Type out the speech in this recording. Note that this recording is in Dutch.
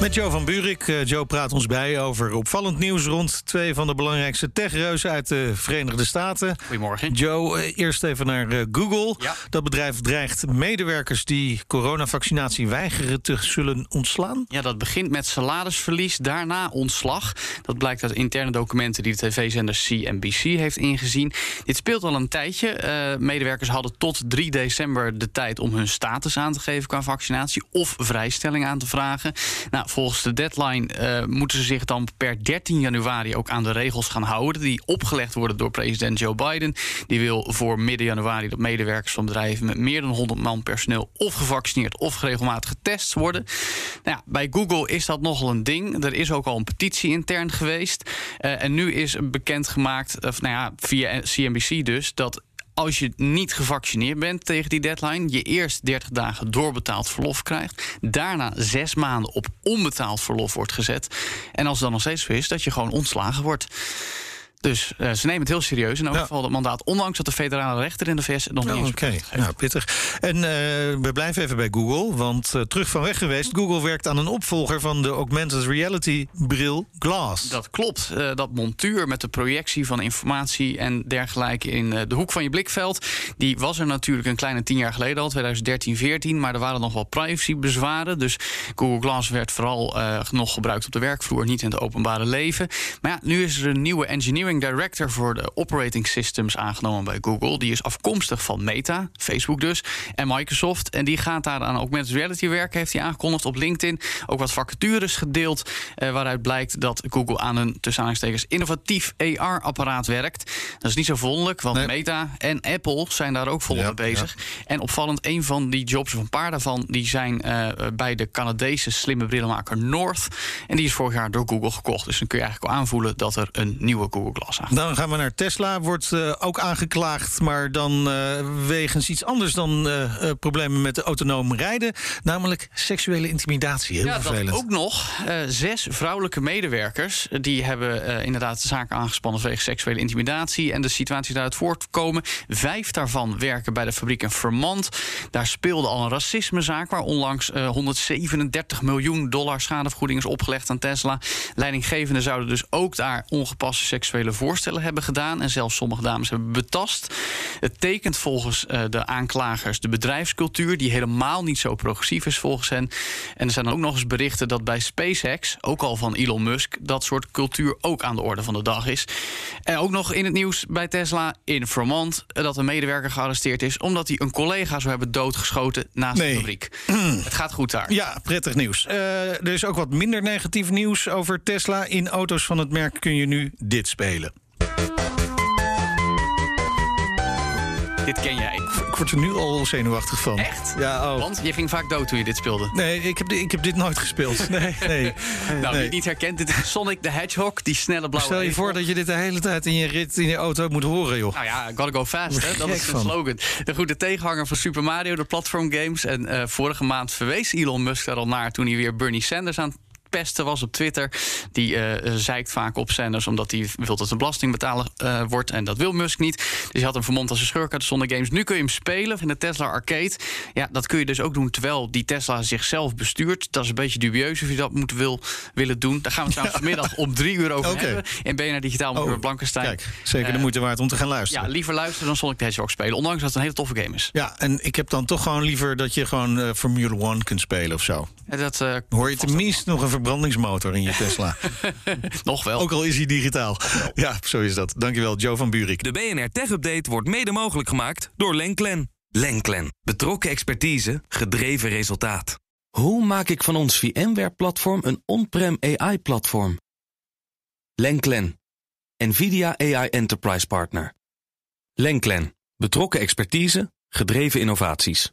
Met Joe van Buurik. Uh, Joe praat ons bij over opvallend nieuws rond twee van de belangrijkste techreuzen uit de Verenigde Staten. Goedemorgen. Joe, uh, eerst even naar uh, Google. Ja. Dat bedrijf dreigt medewerkers die coronavaccinatie weigeren te zullen ontslaan. Ja, dat begint met salarisverlies, daarna ontslag. Dat blijkt uit interne documenten die de tv-zender CNBC heeft ingezien. Dit speelt al een tijdje. medewerkers hadden tot 3 december de tijd om hun status aan te geven qua vaccinatie of vrijstelling aan te vragen. Nou, volgens de deadline uh, moeten ze zich dan per 13 januari ook aan de regels gaan houden. Die opgelegd worden door president Joe Biden. Die wil voor midden januari dat medewerkers van bedrijven met meer dan 100 man personeel of gevaccineerd of regelmatig getest worden. Nou ja, bij Google is dat nogal een ding. Er is ook al een petitie intern geweest. Uh, en nu is bekendgemaakt, of nou ja, via CNBC dus, dat als je niet gevaccineerd bent tegen die deadline, je eerst 30 dagen doorbetaald verlof krijgt, daarna zes maanden op onbetaald verlof wordt gezet. En als het dan nog steeds zo is, dat je gewoon ontslagen wordt. Dus uh, ze nemen het heel serieus in elk Ja. geval dat mandaat. Ondanks dat de federale rechter in de VS nog niet Oh, Oké, heeft. nou pittig. En uh, we blijven even bij Google, want uh, terug van weg geweest. Google werkt aan een opvolger van de augmented reality bril Glass. Dat klopt. Dat montuur met de projectie van informatie en dergelijke in de hoek van je blikveld. Die was er natuurlijk een kleine tien jaar geleden al, 2013, 14. Maar er waren nog wel privacybezwaren. Dus Google Glass werd vooral nog gebruikt op de werkvloer, niet in het openbare leven. Maar ja, nu is er een nieuwe engineering director voor de operating systems aangenomen bij Google. Die is afkomstig van Meta, Facebook dus, en Microsoft. En die gaat daar aan augmented reality werken, heeft hij aangekondigd op LinkedIn. Ook wat vacatures gedeeld, uh, waaruit blijkt dat Google aan een tussen aanhalingstekens innovatief AR-apparaat werkt. Dat is niet zo verwonderlijk, want Nee. Meta en Apple zijn daar ook volop Ja, bezig. En opvallend, een van die jobs, of een paar daarvan, die zijn uh, bij de Canadese slimme brillenmaker North. En die is vorig jaar door Google gekocht. Dus dan kun je eigenlijk al aanvoelen dat er een nieuwe Google Aan Dan gaan we naar Tesla. Wordt uh, ook aangeklaagd, maar dan uh, wegens iets anders dan uh, problemen met de autonoom rijden. Namelijk seksuele intimidatie. Heel ja, vervelend. Dat ook nog. Uh, zes vrouwelijke medewerkers die hebben uh, inderdaad zaken aangespannen vanwege seksuele intimidatie. En de situatie daaruit voortkomen. Vijf daarvan werken bij de fabriek in Vermont. Daar speelde al een racismezaak waar onlangs uh, 137 miljoen dollar schadevergoeding is opgelegd aan Tesla. Leidinggevenden zouden dus ook daar ongepaste seksuele voorstellen hebben gedaan. En zelfs sommige dames hebben betast. Het tekent volgens uh, de aanklagers de bedrijfscultuur, die helemaal niet zo progressief is volgens hen. En er zijn ook nog eens berichten dat bij SpaceX, ook al van Elon Musk, dat soort cultuur ook aan de orde van de dag is. En ook nog in het nieuws bij Tesla in Vermont dat een medewerker gearresteerd is omdat hij een collega zou hebben doodgeschoten naast Nee. de fabriek. het gaat goed daar. Ja, prettig nieuws. Uh, er is ook wat minder negatief nieuws over Tesla. In auto's van het merk kun je nu dit spelen. Dit ken jij. Ik word er nu al zenuwachtig van. Echt? Ja, oh. Want je ging vaak dood toen je dit speelde. Nee, ik heb, ik heb dit nooit gespeeld. Nee, nee. nou, wie het niet herkent, dit is Sonic the Hedgehog, die snelle blauwe Stel je voor dat je dit de hele tijd in je rit in je auto moet horen, joh. Nou ja, gotta go fast, hè? Dat is de slogan. De goede tegenhanger van Super Mario, de platformgames. En uh, vorige maand verwees Elon Musk daar al naar toen hij weer Bernie Sanders aan pesten was op Twitter. Die uh, zeikt vaak op Sanders omdat hij wil dat de belastingbetaler uh, wordt. En dat wil Musk niet. Dus hij had hem vermomd als een schurk uit de Games. Nu kun je hem spelen in de Tesla Arcade. Ja, dat kun je dus ook doen terwijl die Tesla zichzelf bestuurt. Dat is een beetje dubieus of je dat moet wil, willen doen. Daar gaan we trouwens vanmiddag om drie uur over hebben. In BNR Digitaal met Oh, Blankenstein. Kijk, zeker de Eh, moeite waard om te gaan luisteren. Ja, liever luisteren dan Sonic the Hedgehog spelen. Ondanks dat het een hele toffe game is. Ja, en ik heb dan toch gewoon liever dat je gewoon uh, Formule 1 kunt spelen of zo. Ja, dat, Hoor je tenminste nog een verbrandingsmotor in je Tesla. nog wel. Ook al is hij digitaal. Ja, zo is dat. Dankjewel, Joe van Buurik. De BNR Tech Update wordt mede mogelijk gemaakt door Lenklen. Lenklen. Betrokken expertise, gedreven resultaat. Hoe maak ik van ons VMware-platform een on-prem AI-platform? Lenklen. NVIDIA AI Enterprise Partner. Lenklen. Betrokken expertise, gedreven innovaties.